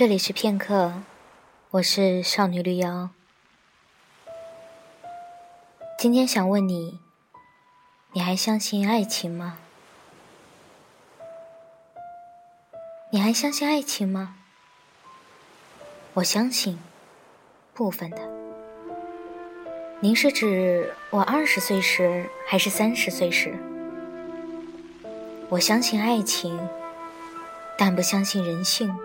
这里是片刻，我是少女绿妖。今天想问你，你还相信爱情吗？你还相信爱情吗？我相信部分的。您是指我二十岁时，还是三十岁时？我相信爱情，但不相信人性。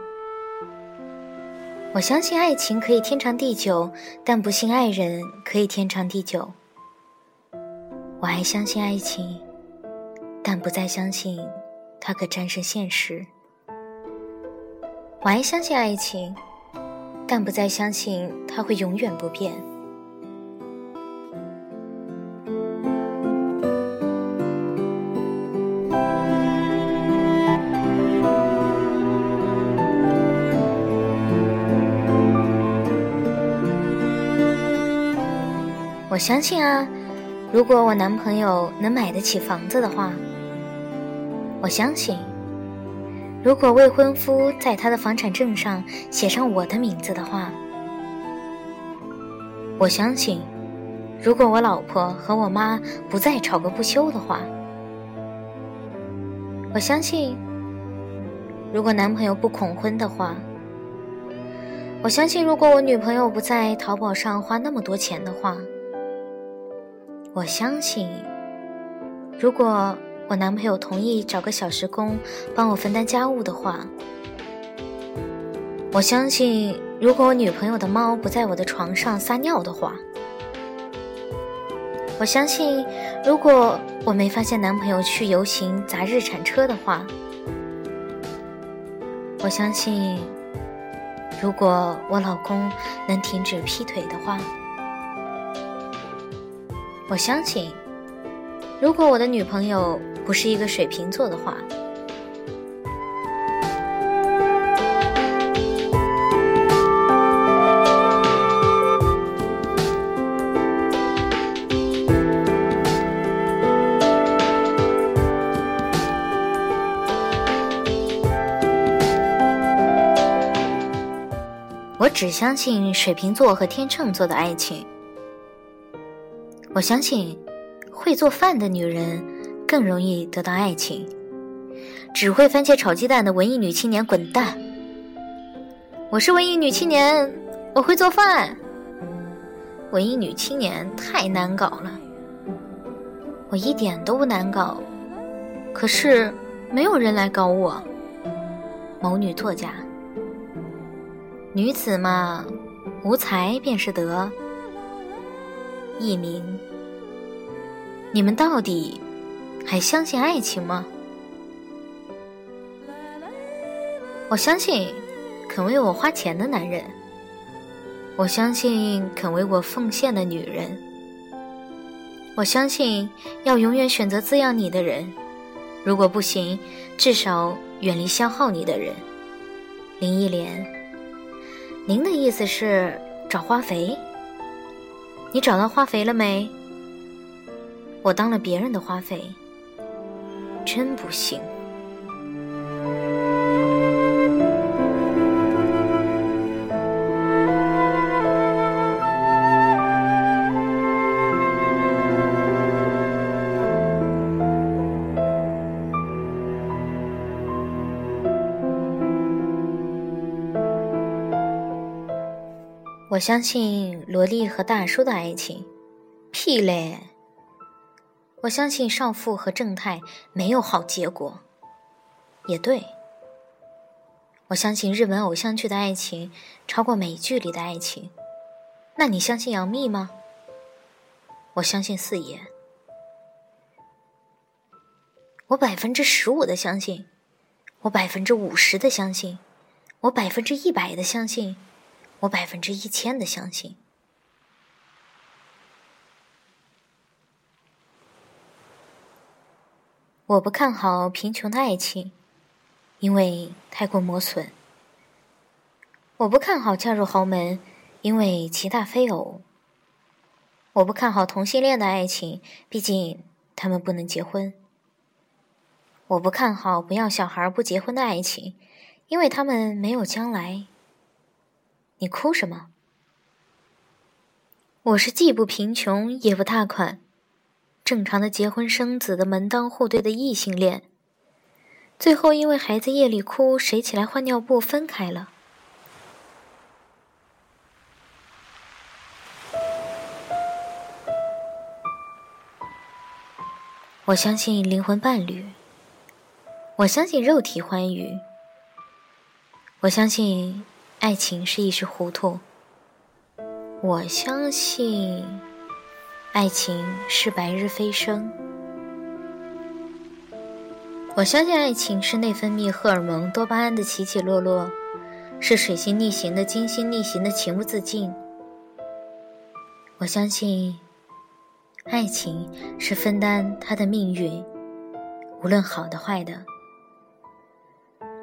我相信爱情可以天长地久，但不信爱人可以天长地久。我还相信爱情，但不再相信它可战胜现实。我还相信爱情，但不再相信它会永远不变。我相信啊，如果我男朋友能买得起房子的话，我相信；如果未婚夫在他的房产证上写上我的名字的话，我相信；如果我老婆和我妈不再吵个不休的话，我相信；如果男朋友不恐婚的话，我相信；如果我女朋友不在淘宝上花那么多钱的话。我相信，如果我男朋友同意找个小时工帮我分担家务的话，我相信，如果我女朋友的猫不在我的床上撒尿的话，我相信，如果我没发现男朋友去游行砸日产车的话，我相信，如果我老公能停止劈腿的话。我相信，如果我的女朋友不是一个水瓶座的话，我只相信水瓶座和天秤座的爱情。我相信，会做饭的女人更容易得到爱情。只会番茄炒鸡蛋的文艺女青年滚蛋！我是文艺女青年，我会做饭。文艺女青年太难搞了，我一点都不难搞，可是没有人来搞我。某女作家，女子嘛，无才便是德。佚名，你们到底还相信爱情吗？我相信肯为我花钱的男人，我相信肯为我奉献的女人，我相信要永远选择滋养你的人，如果不行，至少远离消耗你的人。林忆莲，您的意思是找花肥？你找到化肥了没？我当了别人的花肥，真不行。我相信萝莉和大叔的爱情，屁嘞！我相信少妇和正太没有好结果，也对。我相信日本偶像剧的爱情超过美剧里的爱情，那你相信杨幂吗？我相信四爷。我百分之十五的相信，我百分之五十的相信，我百分之一百的相信。我百分之一千的相信。我不看好贫穷的爱情，因为太过磨损。我不看好嫁入豪门，因为其大非偶。我不看好同性恋的爱情，毕竟他们不能结婚。我不看好不要小孩不结婚的爱情，因为他们没有将来。你哭什么？我是既不贫穷也不大款，正常的结婚生子的门当户对的异性恋，最后因为孩子夜里哭，谁起来换尿布分开了。我相信灵魂伴侣，我相信肉体欢愉，我相信爱情是一时糊涂，我相信爱情是白日飞升，我相信爱情是内分泌荷尔蒙多巴胺的起起落落，是水星逆行的金星逆行的情不自禁，我相信。爱情是分担他的命运，无论好的坏的。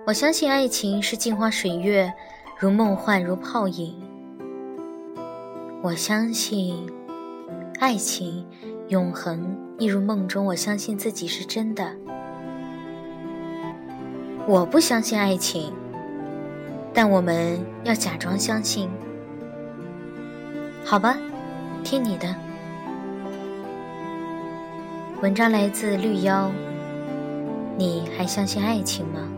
我相信爱情是镜花水月，如梦幻如泡影。我相信爱情永恒，一如梦中。我相信自己是真的。我不相信爱情，但我们要假装相信。好吧，听你的。文章来自绿妖，你还相信爱情吗？